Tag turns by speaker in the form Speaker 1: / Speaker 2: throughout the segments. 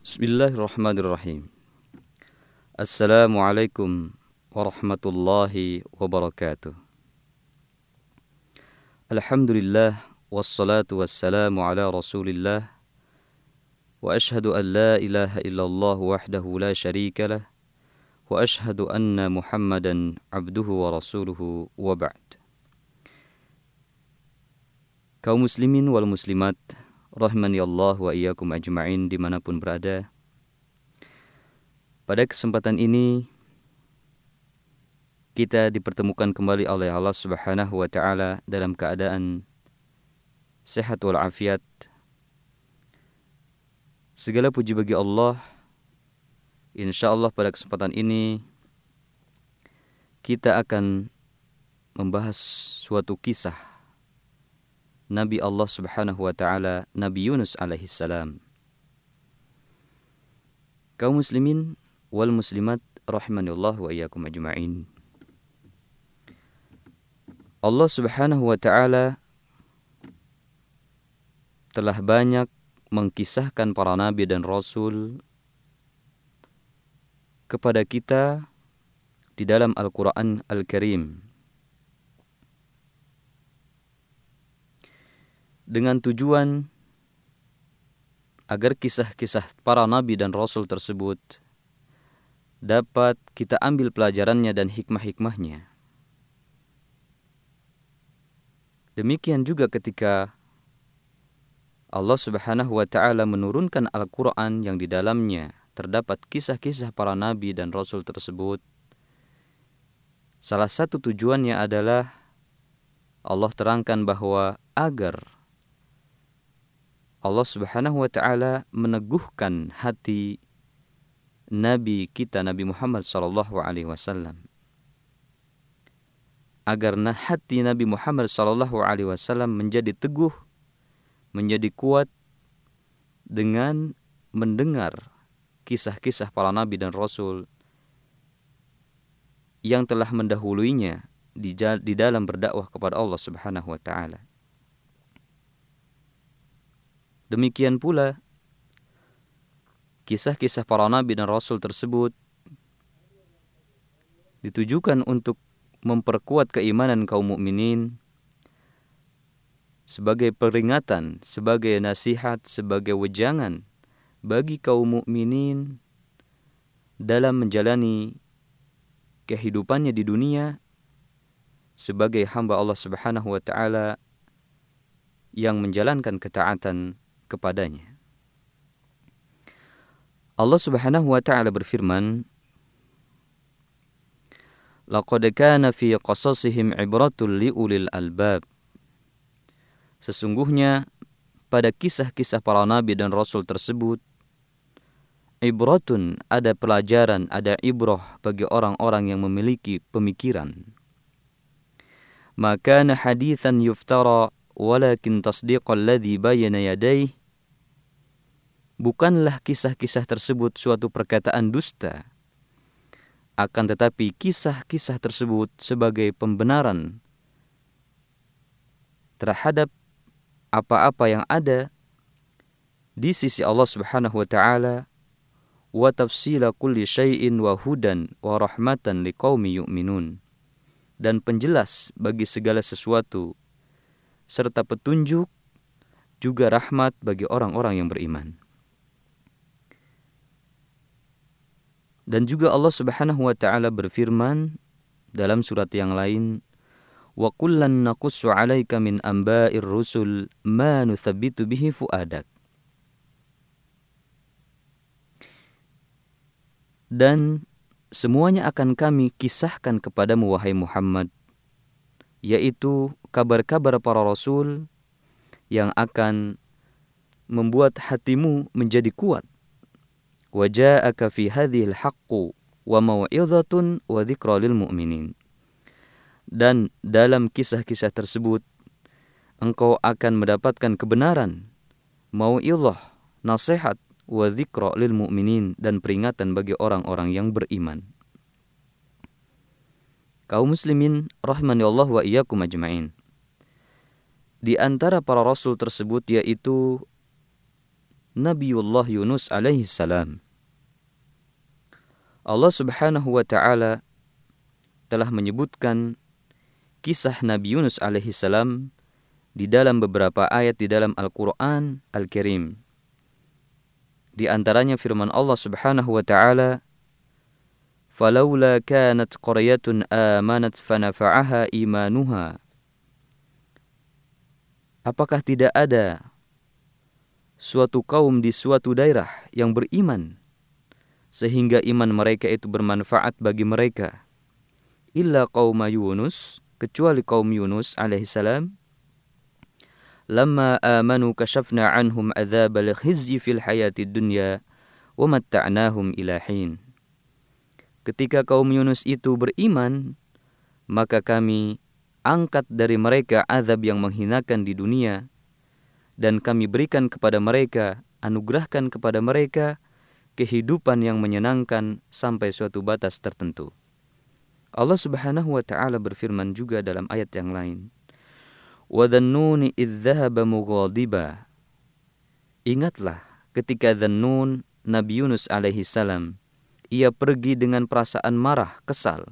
Speaker 1: Bismillahirrahmanirrahim. Assalamualaikum warahmatullahi wabarakatuh. Alhamdulillah wassalatu wassalamu ala Rasulillah wa ashhadu an la ilaha illallah wahdahu la syarika lah wa ashhadu anna Muhammadan abduhu wa rasuluhu wa ba'd. Kaum muslimin wal muslimat rahimani Allah wa iyyakum ajma'in di mana pun berada. Pada kesempatan ini kita dipertemukan kembali oleh Allah Subhanahu wa taala dalam keadaan sehat wal afiat. Segala puji bagi Allah. Insya Allah pada kesempatan ini kita akan membahas suatu kisah Nabi Allah Subhanahu wa taala Nabi Yunus alaihi salam. Kaum muslimin wal muslimat rahimanillah wa iyyakum ajma'in. Allah Subhanahu wa taala telah banyak mengkisahkan para nabi dan rasul kepada kita di dalam Al-Qur'an Al-Karim. Dengan tujuan agar kisah-kisah para nabi dan rasul tersebut dapat kita ambil pelajarannya dan hikmah-hikmahnya. Demikian juga ketika Allah Subhanahu wa taala menurunkan Al-Qur'an yang di dalamnya terdapat kisah-kisah para nabi dan rasul tersebut. Salah satu tujuannya adalah Allah terangkan bahwa agar Allah Subhanahu wa taala meneguhkan hati nabi kita Nabi Muhammad sallallahu alaihi wasallam agar hati Nabi Muhammad sallallahu alaihi wasallam menjadi teguh menjadi kuat dengan mendengar kisah-kisah para nabi dan rasul yang telah mendahuluinya di, di dalam berdakwah kepada Allah Subhanahu wa taala. Demikian pula kisah-kisah para nabi dan rasul tersebut ditujukan untuk memperkuat keimanan kaum mukminin sebagai peringatan, sebagai nasihat, sebagai wejangan bagi kaum mukminin dalam menjalani kehidupannya di dunia sebagai hamba Allah Subhanahu wa taala yang menjalankan ketaatan kepadanya. Allah Subhanahu wa taala berfirman, "Laqad kana fi qasasihim ibratul liulil albab." Sesungguhnya pada kisah-kisah para nabi dan rasul tersebut ibratun ada pelajaran, ada ibrah bagi orang-orang yang memiliki pemikiran. Maka hadithan yuftara walakin tasdiqal ladzi bayna yadayhi bukanlah kisah-kisah tersebut suatu perkataan dusta. Akan tetapi kisah-kisah tersebut sebagai pembenaran terhadap apa-apa yang ada di sisi Allah Subhanahu wa taala wa tafsila kulli wa hudan wa rahmatan liqaumi yu'minun dan penjelas bagi segala sesuatu serta petunjuk juga rahmat bagi orang-orang yang beriman. Dan juga Allah Subhanahu wa taala berfirman dalam surat yang lain, "Wa kullan naqussu 'alaika min amba'ir rusul ma nuthabbitu bihi fuadak." Dan semuanya akan kami kisahkan kepadamu wahai Muhammad yaitu kabar-kabar para rasul yang akan membuat hatimu menjadi kuat وجاءك في هذه الحق وموعظة وذكرى للمؤمنين dan dalam kisah-kisah tersebut engkau akan mendapatkan kebenaran mau'ilah nasihat wa dzikra lil mu'minin dan peringatan bagi orang-orang yang beriman kaum muslimin rahimani Allah wa iyyakum ajmain di antara para rasul tersebut yaitu Nabiullah Yunus alaihi salam. Allah Subhanahu wa taala telah menyebutkan kisah Nabi Yunus alaihi salam di dalam beberapa ayat di dalam Al-Qur'an Al-Karim. Di antaranya firman Allah Subhanahu wa taala فلولا كانت قرية آمنت فنفعها إيمانها Apakah tidak ada suatu kaum di suatu daerah yang beriman sehingga iman mereka itu bermanfaat bagi mereka. Illa qaum Yunus kecuali kaum Yunus alaihissalam lamma amanu kashafna anhum adzab al-khizyi fil hayati dunya wa matta'nahum ila hin. Ketika kaum Yunus itu beriman, maka kami angkat dari mereka azab yang menghinakan di dunia, dan kami berikan kepada mereka, anugerahkan kepada mereka kehidupan yang menyenangkan sampai suatu batas tertentu. Allah Subhanahu wa taala berfirman juga dalam ayat yang lain. Wa dhannuni idh mughadiba. Ingatlah ketika Dhannun Nabi Yunus alaihi salam ia pergi dengan perasaan marah, kesal.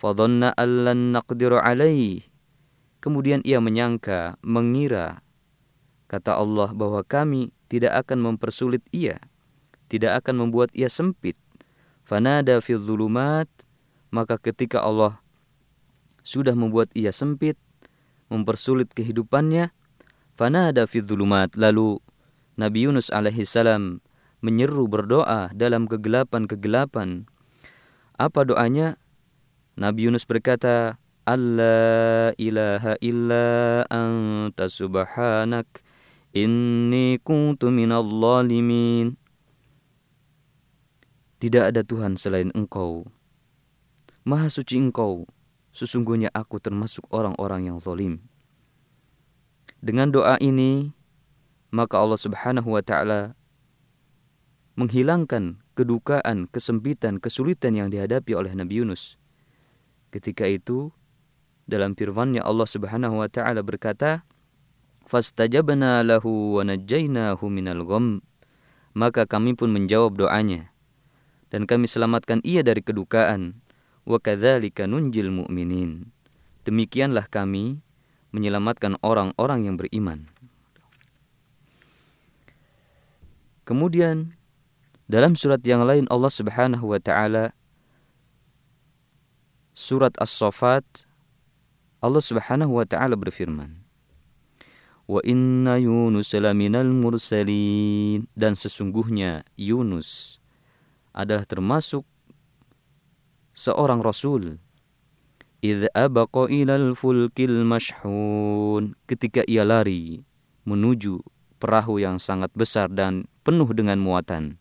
Speaker 1: Fadhanna allan naqdiru alaihi. Kemudian ia menyangka, mengira kata Allah bahwa kami tidak akan mempersulit ia, tidak akan membuat ia sempit. Fanada fil zulumat, maka ketika Allah sudah membuat ia sempit, mempersulit kehidupannya, fanada fil zulumat, lalu Nabi Yunus alaihi salam menyeru berdoa dalam kegelapan-kegelapan. Apa doanya? Nabi Yunus berkata, Allah ilaha illa anta subhanak inni kuntu minal. Tidak ada Tuhan selain engkau. Maha suci engkau, sesungguhnya aku termasuk orang-orang yang zalim. Dengan doa ini, maka Allah Subhanahu wa taala menghilangkan kedukaan, kesempitan, kesulitan yang dihadapi oleh Nabi Yunus. Ketika itu, dalam firman-Nya Allah Subhanahu wa taala berkata, "Fastajabna lahu wa najjaynahu minal gham." Maka kami pun menjawab doanya dan kami selamatkan ia dari kedukaan. Wa kadzalika nunjil mu'minin. Demikianlah kami menyelamatkan orang-orang yang beriman. Kemudian dalam surat yang lain Allah Subhanahu wa taala surat As-Saffat Allah Subhanahu wa taala berfirman Wa inna Yunus laminal mursalin dan sesungguhnya Yunus adalah termasuk seorang rasul idh abaqa ilal fulkil mashhun ketika ia lari menuju perahu yang sangat besar dan penuh dengan muatan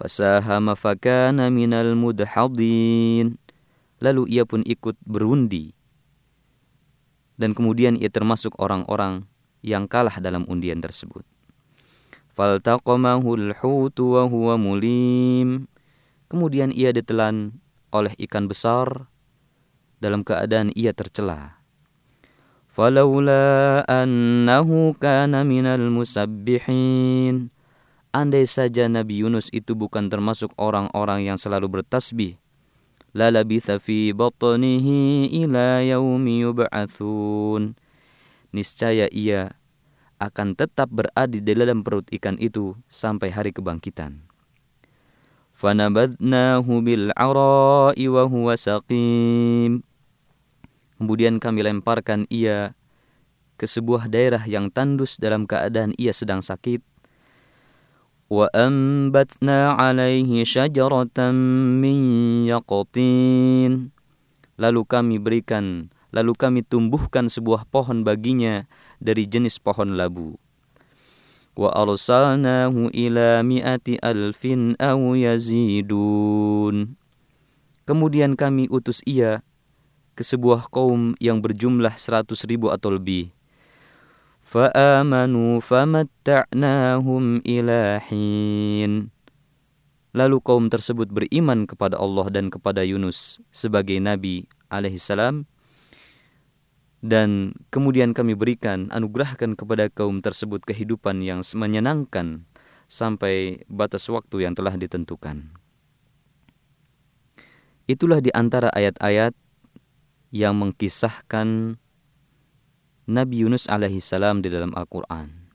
Speaker 1: Fasahama fakana minal mudhadin. Lalu ia pun ikut berundi. Dan kemudian ia termasuk orang-orang yang kalah dalam undian tersebut. Faltaqamahul hutu wa huwa mulim. Kemudian ia ditelan oleh ikan besar dalam keadaan ia tercela. Falaula annahu kana minal musabbihin Andai saja Nabi Yunus itu bukan termasuk orang-orang yang selalu bertasbih, lalabitha fi batnihi ila yaumi yub'atsun. Niscaya ia akan tetap berada di dalam perut ikan itu sampai hari kebangkitan. Fanabadnahu bil ara'i wa huwa saqim. Kemudian kami lemparkan ia ke sebuah daerah yang tandus dalam keadaan ia sedang sakit وأنبتنا عليه شجرة من يقطين Lalu kami berikan, lalu kami tumbuhkan sebuah pohon baginya dari jenis pohon labu. Wa arsalnahu ila mi'ati alfin aw yazidun. Kemudian kami utus ia ke sebuah kaum yang berjumlah seratus ribu atau lebih. فآمنوا فمتعناهم إلى حين Lalu kaum tersebut beriman kepada Allah dan kepada Yunus sebagai nabi alaihissalam dan kemudian kami berikan anugerahkan kepada kaum tersebut kehidupan yang menyenangkan sampai batas waktu yang telah ditentukan. Itulah di antara ayat-ayat yang mengkisahkan Nabi Yunus alaihi salam di dalam Al-Quran.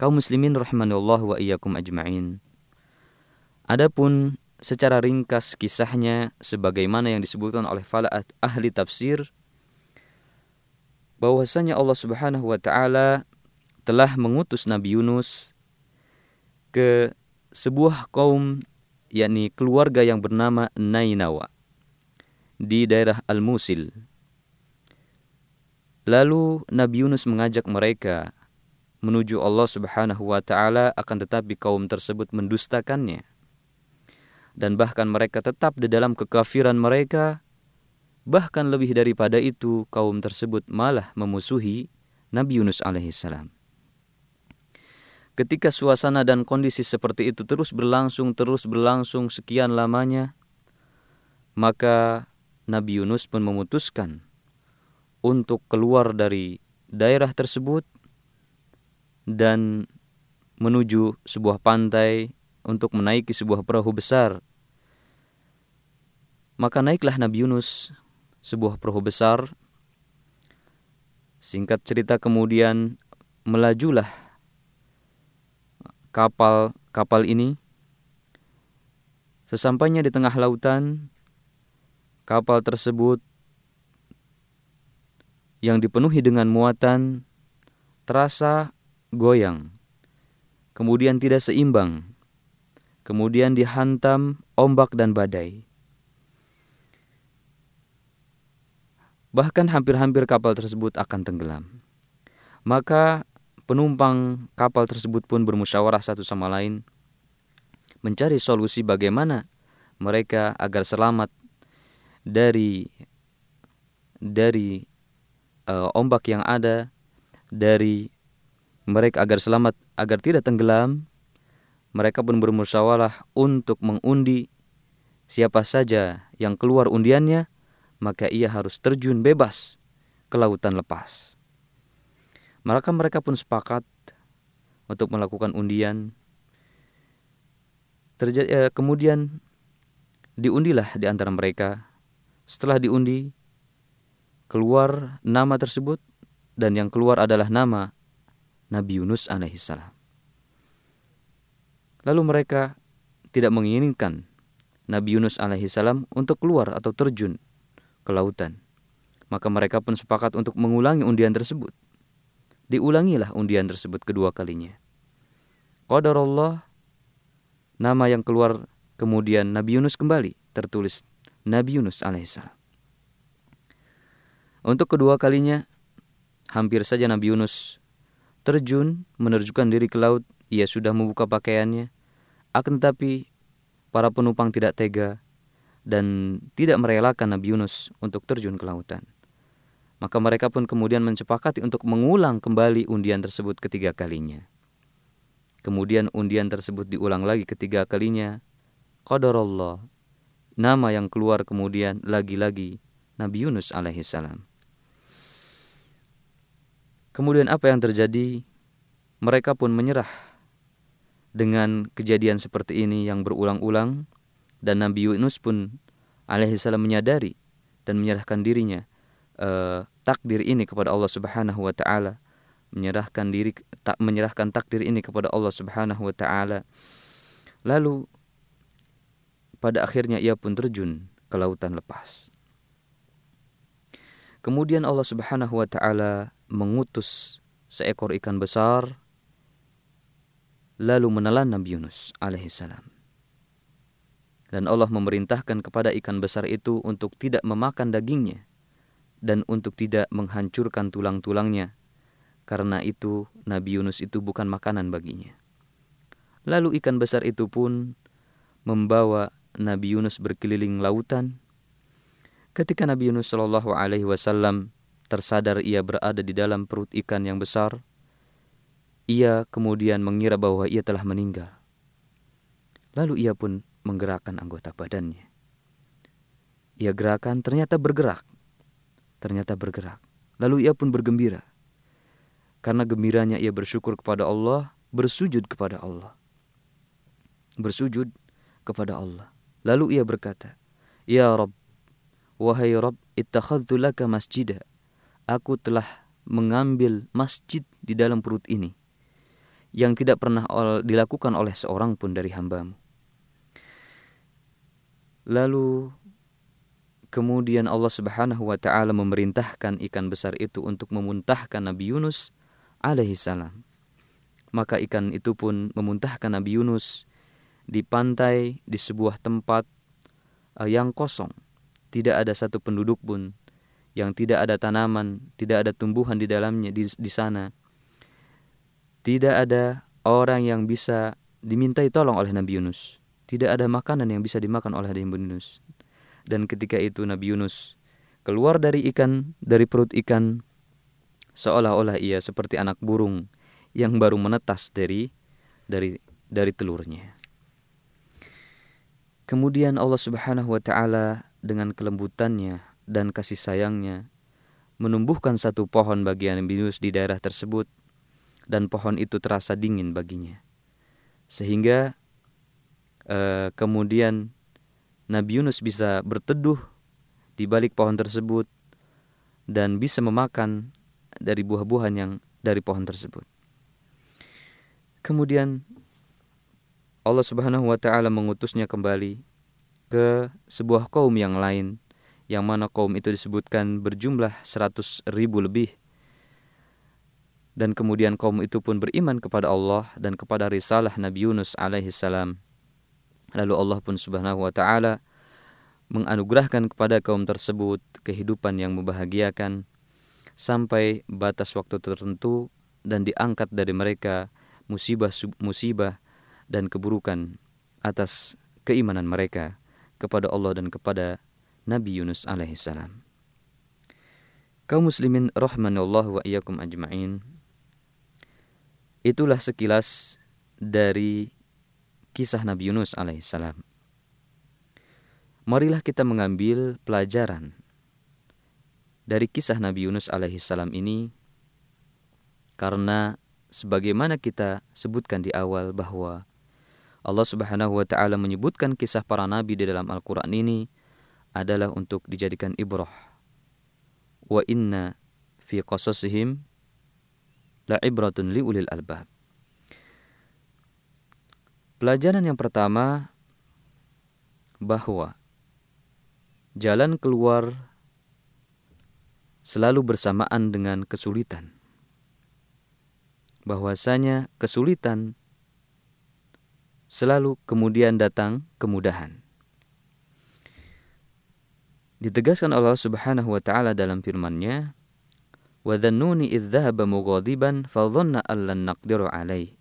Speaker 1: Kaum muslimin rahimanullah wa iyyakum ajma'in. Adapun secara ringkas kisahnya sebagaimana yang disebutkan oleh para ahli tafsir bahwasanya Allah Subhanahu wa taala telah mengutus Nabi Yunus ke sebuah kaum yakni keluarga yang bernama Nainawa di daerah Al-Musil. Lalu Nabi Yunus mengajak mereka menuju Allah Subhanahu wa taala akan tetapi kaum tersebut mendustakannya. Dan bahkan mereka tetap di dalam kekafiran mereka Bahkan lebih daripada itu, kaum tersebut malah memusuhi Nabi Yunus alaihissalam. Ketika suasana dan kondisi seperti itu terus berlangsung, terus berlangsung sekian lamanya, maka Nabi Yunus pun memutuskan untuk keluar dari daerah tersebut dan menuju sebuah pantai untuk menaiki sebuah perahu besar. Maka naiklah Nabi Yunus sebuah perahu besar. Singkat cerita kemudian melajulah kapal kapal ini. Sesampainya di tengah lautan, kapal tersebut yang dipenuhi dengan muatan terasa goyang, kemudian tidak seimbang, kemudian dihantam ombak dan badai. Bahkan hampir-hampir kapal tersebut akan tenggelam. Maka penumpang kapal tersebut pun bermusyawarah satu sama lain mencari solusi bagaimana mereka agar selamat dari dari uh, ombak yang ada dari mereka agar selamat agar tidak tenggelam mereka pun bermusyawarah untuk mengundi siapa saja yang keluar undiannya maka ia harus terjun bebas ke lautan lepas. Maka mereka pun sepakat untuk melakukan undian. Terjadi, eh, kemudian diundilah di antara mereka. Setelah diundi, keluar nama tersebut dan yang keluar adalah nama Nabi Yunus alaihissalam. Lalu mereka tidak menginginkan Nabi Yunus alaihissalam untuk keluar atau terjun ke lautan. Maka mereka pun sepakat untuk mengulangi undian tersebut. Diulangilah undian tersebut kedua kalinya. Qadar Allah, nama yang keluar kemudian Nabi Yunus kembali, tertulis Nabi Yunus alaihissalam. Untuk kedua kalinya, hampir saja Nabi Yunus terjun menerjukan diri ke laut, ia sudah membuka pakaiannya, akan tetapi para penumpang tidak tega dan tidak merelakan Nabi Yunus untuk terjun ke lautan. Maka mereka pun kemudian mencepakati untuk mengulang kembali undian tersebut ketiga kalinya. Kemudian undian tersebut diulang lagi ketiga kalinya. Qadarullah. Nama yang keluar kemudian lagi-lagi Nabi Yunus alaihissalam. Kemudian apa yang terjadi? Mereka pun menyerah dengan kejadian seperti ini yang berulang-ulang dan Nabi Yunus pun alaihissalam menyadari dan menyerahkan dirinya uh, takdir ini kepada Allah Subhanahu wa taala. Menyerahkan diri tak menyerahkan takdir ini kepada Allah Subhanahu wa taala. Lalu pada akhirnya ia pun terjun ke lautan lepas. Kemudian Allah Subhanahu wa taala mengutus seekor ikan besar lalu menelan Nabi Yunus alaihissalam dan Allah memerintahkan kepada ikan besar itu untuk tidak memakan dagingnya dan untuk tidak menghancurkan tulang-tulangnya. Karena itu Nabi Yunus itu bukan makanan baginya. Lalu ikan besar itu pun membawa Nabi Yunus berkeliling lautan. Ketika Nabi Yunus Shallallahu Alaihi Wasallam tersadar ia berada di dalam perut ikan yang besar, ia kemudian mengira bahwa ia telah meninggal. Lalu ia pun menggerakkan anggota badannya. Ia gerakan ternyata bergerak. Ternyata bergerak. Lalu ia pun bergembira. Karena gembiranya ia bersyukur kepada Allah, bersujud kepada Allah. Bersujud kepada Allah. Lalu ia berkata, Ya Rabb, wahai Rabb, ittakhadtu laka masjidah. Aku telah mengambil masjid di dalam perut ini yang tidak pernah dilakukan oleh seorang pun dari hambamu. Lalu Kemudian Allah Subhanahu wa taala memerintahkan ikan besar itu untuk memuntahkan Nabi Yunus alaihi salam. Maka ikan itu pun memuntahkan Nabi Yunus di pantai di sebuah tempat uh, yang kosong. Tidak ada satu penduduk pun yang tidak ada tanaman, tidak ada tumbuhan di dalamnya di, di sana. Tidak ada orang yang bisa dimintai tolong oleh Nabi Yunus. Tidak ada makanan yang bisa dimakan oleh Nabi Yunus. Dan ketika itu Nabi Yunus keluar dari ikan, dari perut ikan, seolah-olah ia seperti anak burung yang baru menetas dari dari dari telurnya. Kemudian Allah Subhanahu wa taala dengan kelembutannya dan kasih sayangnya menumbuhkan satu pohon bagi Nabi Yunus di daerah tersebut dan pohon itu terasa dingin baginya. Sehingga uh, kemudian Nabi Yunus bisa berteduh di balik pohon tersebut dan bisa memakan dari buah-buahan yang dari pohon tersebut. Kemudian Allah Subhanahu wa taala mengutusnya kembali ke sebuah kaum yang lain yang mana kaum itu disebutkan berjumlah seratus ribu lebih. Dan kemudian kaum itu pun beriman kepada Allah dan kepada risalah Nabi Yunus alaihi salam. Lalu Allah pun subhanahu wa ta'ala menganugerahkan kepada kaum tersebut kehidupan yang membahagiakan sampai batas waktu tertentu dan diangkat dari mereka musibah-musibah dan keburukan atas keimanan mereka kepada Allah dan kepada Nabi Yunus alaihissalam. Kaum muslimin rahmanallah wa iyyakum ajma'in. Itulah sekilas dari kisah Nabi Yunus alaihissalam. Marilah kita mengambil pelajaran dari kisah Nabi Yunus alaihissalam ini karena sebagaimana kita sebutkan di awal bahwa Allah Subhanahu wa taala menyebutkan kisah para nabi di dalam Al-Qur'an ini adalah untuk dijadikan ibrah. Wa inna fi qasasihim la ibratun li ulil albab. Pelajaran yang pertama bahwa jalan keluar selalu bersamaan dengan kesulitan. Bahwasanya kesulitan selalu kemudian datang kemudahan. Ditegaskan Allah Subhanahu wa taala dalam firman-Nya, "Wa dhannuni mughadiban fa dhanna naqdiru alaihi."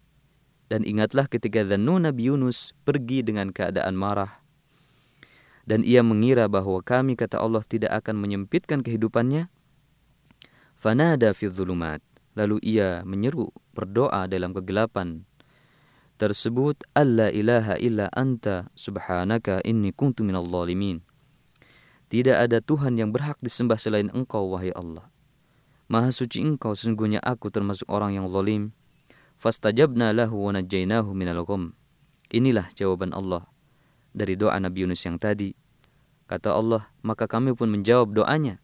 Speaker 1: Dan ingatlah ketika Zannun Nabi Yunus pergi dengan keadaan marah. Dan ia mengira bahwa kami kata Allah tidak akan menyempitkan kehidupannya. Fanada fi dhulumat. Lalu ia menyeru berdoa dalam kegelapan tersebut alla ilaha illa anta subhanaka inni kuntu minal zalimin. Tidak ada Tuhan yang berhak disembah selain Engkau wahai Allah. Maha suci Engkau sesungguhnya aku termasuk orang yang zalim. Fastajabna lahu wa najjaynahu minal gham. Inilah jawaban Allah dari doa Nabi Yunus yang tadi. Kata Allah, maka kami pun menjawab doanya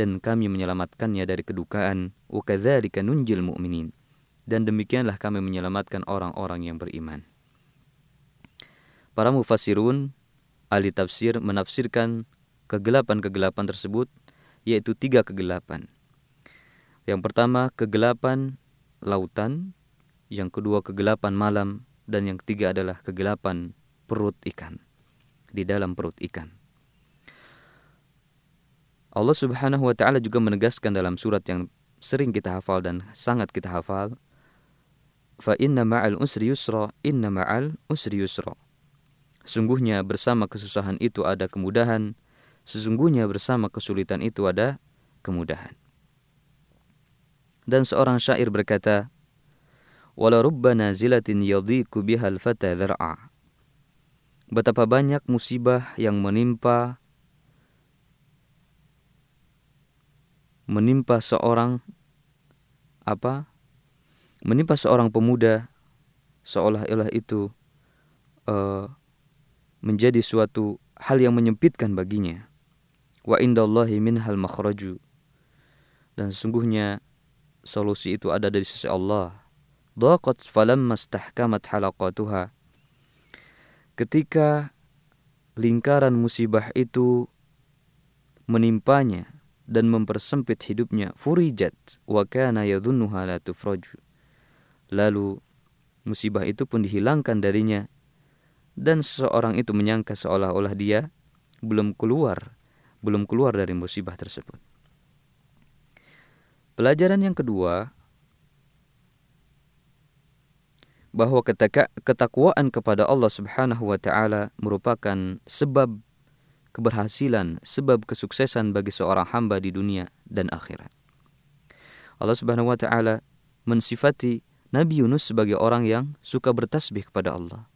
Speaker 1: dan kami menyelamatkannya dari kedukaan. Wa nunjil mu'minin. Dan demikianlah kami menyelamatkan orang-orang yang beriman. Para mufassirun, ahli tafsir menafsirkan kegelapan-kegelapan tersebut yaitu tiga kegelapan. Yang pertama, kegelapan lautan, yang kedua kegelapan malam, dan yang ketiga adalah kegelapan perut ikan, di dalam perut ikan. Allah Subhanahu wa taala juga menegaskan dalam surat yang sering kita hafal dan sangat kita hafal, fa inna ma'al usri yusra, inna ma'al usri yusra. Sungguhnya bersama kesusahan itu ada kemudahan, sesungguhnya bersama kesulitan itu ada kemudahan. Dan seorang syair berkata, yadhiku fata dhar'a. Betapa banyak musibah yang menimpa menimpa seorang apa? Menimpa seorang pemuda seolah-olah itu uh, menjadi suatu hal yang menyempitkan baginya. Wa indallahi minhal makhraju. Dan sesungguhnya solusi itu ada dari sisi Allah. Dhaqat falamma istahkamat halaqatuha. Ketika lingkaran musibah itu menimpanya dan mempersempit hidupnya furijat wa kana yadhunnuha la tufraju lalu musibah itu pun dihilangkan darinya dan seseorang itu menyangka seolah-olah dia belum keluar belum keluar dari musibah tersebut pelajaran yang kedua bahwa ketakwaan kepada Allah Subhanahu wa taala merupakan sebab keberhasilan, sebab kesuksesan bagi seorang hamba di dunia dan akhirat. Allah Subhanahu wa taala mensifati Nabi Yunus sebagai orang yang suka bertasbih kepada Allah.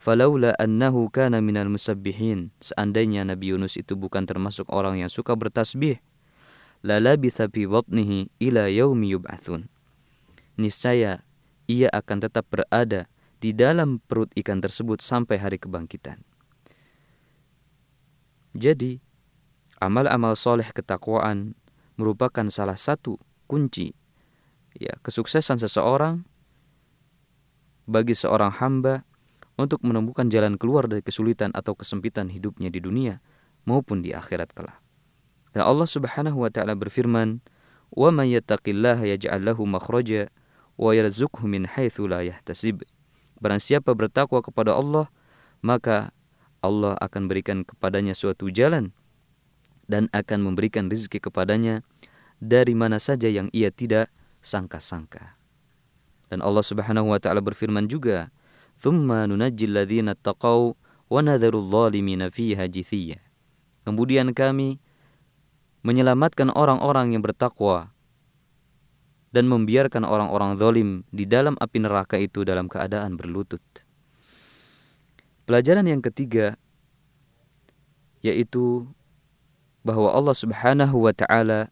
Speaker 1: Falaula annahu kana minal musabbihin. Seandainya Nabi Yunus itu bukan termasuk orang yang suka bertasbih, la labitha fi batnihi ila yaumi yub'atsun. Niscaya ia akan tetap berada di dalam perut ikan tersebut sampai hari kebangkitan. Jadi, amal-amal soleh ketakwaan merupakan salah satu kunci ya kesuksesan seseorang bagi seorang hamba untuk menemukan jalan keluar dari kesulitan atau kesempitan hidupnya di dunia maupun di akhirat kelak. Dan Allah Subhanahu wa taala berfirman, "Wa may yattaqillaha yaj'al lahu makhraja wa yarzuqhu min haitsu la yahtasib." Barang siapa bertakwa kepada Allah, maka Allah akan berikan kepadanya suatu jalan dan akan memberikan rezeki kepadanya dari mana saja yang ia tidak sangka-sangka. Dan Allah Subhanahu wa taala berfirman juga, Kemudian kami menyelamatkan orang-orang yang bertakwa dan membiarkan orang-orang zalim di dalam api neraka itu dalam keadaan berlutut. Pelajaran yang ketiga yaitu bahwa Allah Subhanahu wa taala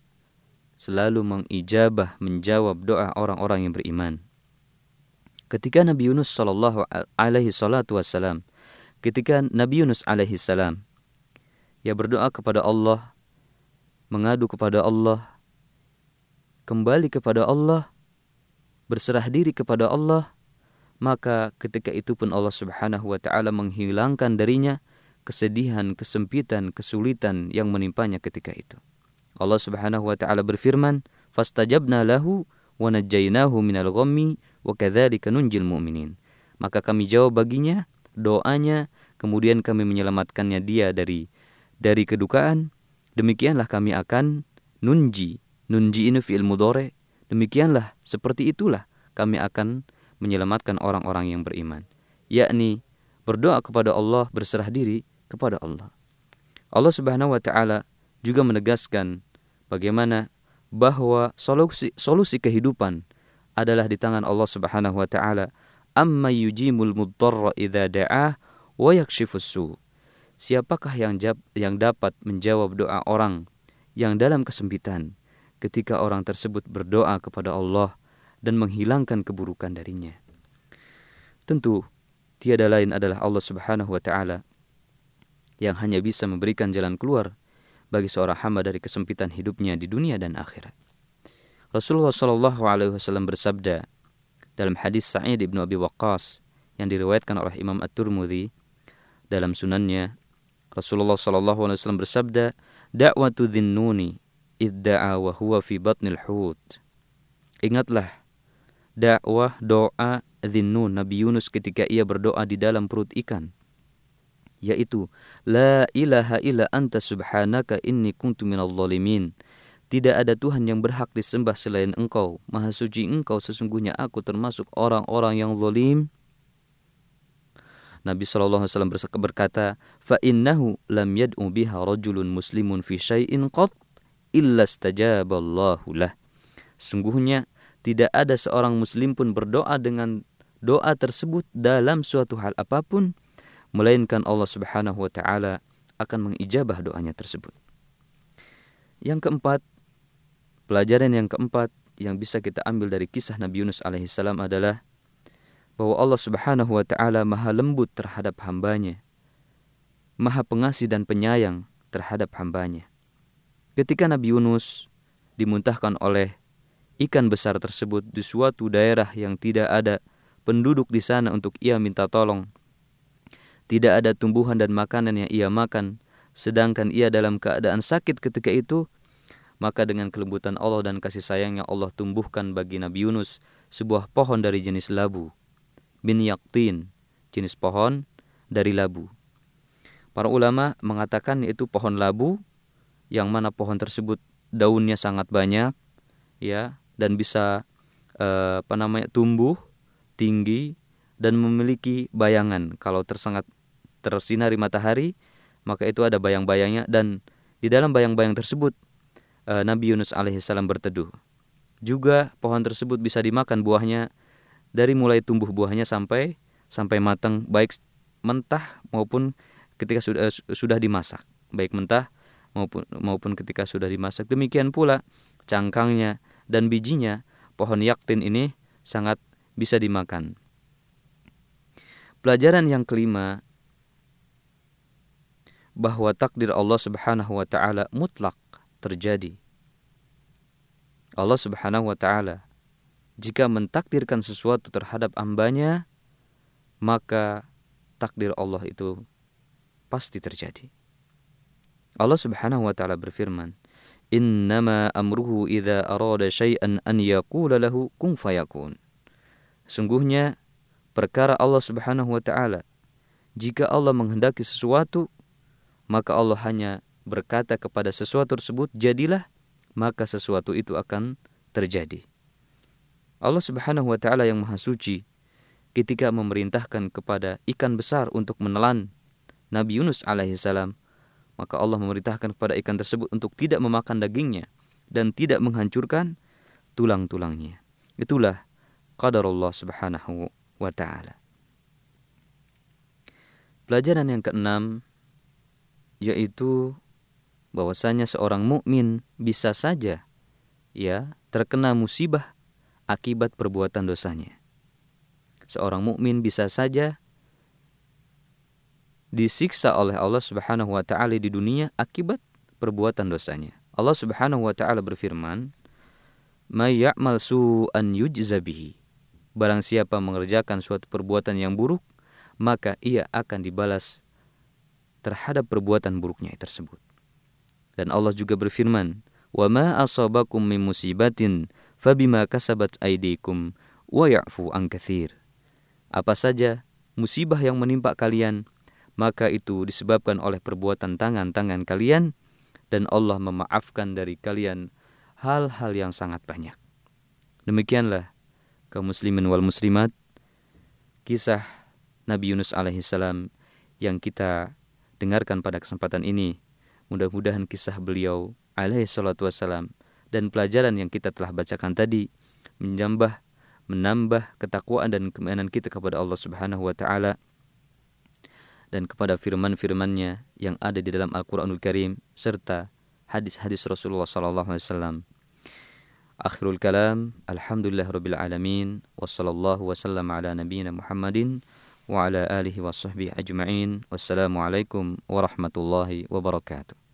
Speaker 1: selalu mengijabah menjawab doa orang-orang yang beriman. Ketika Nabi Yunus sallallahu alaihi salatu wasalam, ketika Nabi Yunus alaihi salam ia berdoa kepada Allah, mengadu kepada Allah, kembali kepada Allah, berserah diri kepada Allah, maka ketika itu pun Allah Subhanahu wa taala menghilangkan darinya kesedihan, kesempitan, kesulitan yang menimpanya ketika itu. Allah Subhanahu wa taala berfirman, "Fastajabna lahu wa najjaynahu minal ghammi mu'minin." Maka kami jawab baginya doanya, kemudian kami menyelamatkannya dia dari dari kedukaan. Demikianlah kami akan nunji. Nunji ini fi'il mudhari. Demikianlah seperti itulah kami akan menyelamatkan orang-orang yang beriman, yakni berdoa kepada Allah, berserah diri kepada Allah. Allah Subhanahu wa taala juga menegaskan bagaimana bahwa solusi solusi kehidupan adalah di tangan Allah Subhanahu wa taala. Amma yujimul muddarra idza da'ah wa yakshifus su. Siapakah yang yang dapat menjawab doa orang yang dalam kesempitan ketika orang tersebut berdoa kepada Allah dan menghilangkan keburukan darinya. Tentu tiada lain adalah Allah Subhanahu wa taala yang hanya bisa memberikan jalan keluar bagi seorang hamba dari kesempitan hidupnya di dunia dan akhirat. Rasulullah Shallallahu alaihi wasallam bersabda dalam hadis Sa'id ibnu Abi Waqqas yang diriwayatkan oleh Imam At-Tirmidzi dalam sunannya Rasulullah Shallallahu alaihi wasallam bersabda da'watu dhinnuni idda'a wa huwa fi batnil hut. Ingatlah dakwah doa Zinnun Nabi Yunus ketika ia berdoa di dalam perut ikan yaitu la ilaha illa anta subhanaka inni kuntu minal zalimin tidak ada Tuhan yang berhak disembah selain Engkau. Maha suci Engkau, sesungguhnya aku termasuk orang-orang yang zalim. Nabi SAW berkata, فَإِنَّهُ لَمْ يَدْعُ بِهَا رَجُلٌ مُسْلِمٌ فِي شَيْءٍ قَطْ إِلَّا اسْتَجَابَ اللَّهُ لَهُ Sungguhnya tidak ada seorang muslim pun berdoa dengan doa tersebut dalam suatu hal apapun melainkan Allah Subhanahu wa taala akan mengijabah doanya tersebut. Yang keempat, Pelajaran yang keempat yang bisa kita ambil dari kisah Nabi Yunus alaihissalam adalah bahwa Allah Subhanahu wa taala Maha lembut terhadap hambanya. Maha pengasih dan penyayang terhadap hambanya. Ketika Nabi Yunus dimuntahkan oleh ikan besar tersebut di suatu daerah yang tidak ada penduduk di sana untuk ia minta tolong. Tidak ada tumbuhan dan makanan yang ia makan, sedangkan ia dalam keadaan sakit ketika itu, maka dengan kelembutan Allah dan kasih sayangnya Allah tumbuhkan bagi Nabi Yunus sebuah pohon dari jenis labu. Bin yaktin, jenis pohon dari labu. Para ulama mengatakan itu pohon labu yang mana pohon tersebut daunnya sangat banyak ya dan bisa eh, apa namanya tumbuh tinggi dan memiliki bayangan kalau tersengat tersinari matahari maka itu ada bayang-bayangnya dan di dalam bayang-bayang tersebut uh, Nabi Yunus alaihissalam berteduh. Juga pohon tersebut bisa dimakan buahnya dari mulai tumbuh buahnya sampai sampai matang baik mentah maupun ketika sudah sudah dimasak, baik mentah maupun maupun ketika sudah dimasak. Demikian pula cangkangnya dan bijinya pohon yaktin ini sangat bisa dimakan. Pelajaran yang kelima bahwa takdir Allah Subhanahu wa taala mutlak terjadi. Allah Subhanahu wa taala jika mentakdirkan sesuatu terhadap hambanya, maka takdir Allah itu pasti terjadi. Allah Subhanahu wa taala berfirman, "Innama amruhu idza arada syai'an an yaqula lahu kun fayakun." Sungguhnya perkara Allah Subhanahu wa taala jika Allah menghendaki sesuatu maka Allah hanya berkata kepada sesuatu tersebut, jadilah, maka sesuatu itu akan terjadi. Allah Subhanahu wa taala yang Maha Suci ketika memerintahkan kepada ikan besar untuk menelan Nabi Yunus alaihissalam, maka Allah memerintahkan kepada ikan tersebut untuk tidak memakan dagingnya dan tidak menghancurkan tulang-tulangnya. Itulah qadar Allah Subhanahu wa taala. Pelajaran yang keenam yaitu bahwasanya seorang mukmin bisa saja ya terkena musibah akibat perbuatan dosanya. Seorang mukmin bisa saja disiksa oleh Allah Subhanahu wa taala di dunia akibat perbuatan dosanya. Allah Subhanahu wa taala berfirman, "May ya'mal su'an yujza bihi." Barang siapa mengerjakan suatu perbuatan yang buruk, maka ia akan dibalas terhadap perbuatan buruknya tersebut. Dan Allah juga berfirman, "Wa ma asabakum min musibatin fabima kasabat aydikum wa ya'fu an katsir." Apa saja musibah yang menimpa kalian, maka itu disebabkan oleh perbuatan tangan-tangan kalian dan Allah memaafkan dari kalian hal-hal yang sangat banyak. Demikianlah kaum muslimin wal muslimat kisah Nabi Yunus alaihissalam yang kita dengarkan pada kesempatan ini Mudah-mudahan kisah beliau alaihi salatu wassalam dan pelajaran yang kita telah bacakan tadi menjambah menambah ketakwaan dan keimanan kita kepada Allah Subhanahu wa taala dan kepada firman-firmannya yang ada di dalam Al-Qur'anul Karim serta hadis-hadis Rasulullah sallallahu alaihi wasallam. Akhirul kalam, alhamdulillah rabbil alamin, wasallam ala nabiyyina Muhammadin وعلى آله وصحبه أجمعين. والسلام عليكم ورحمة الله وبركاته.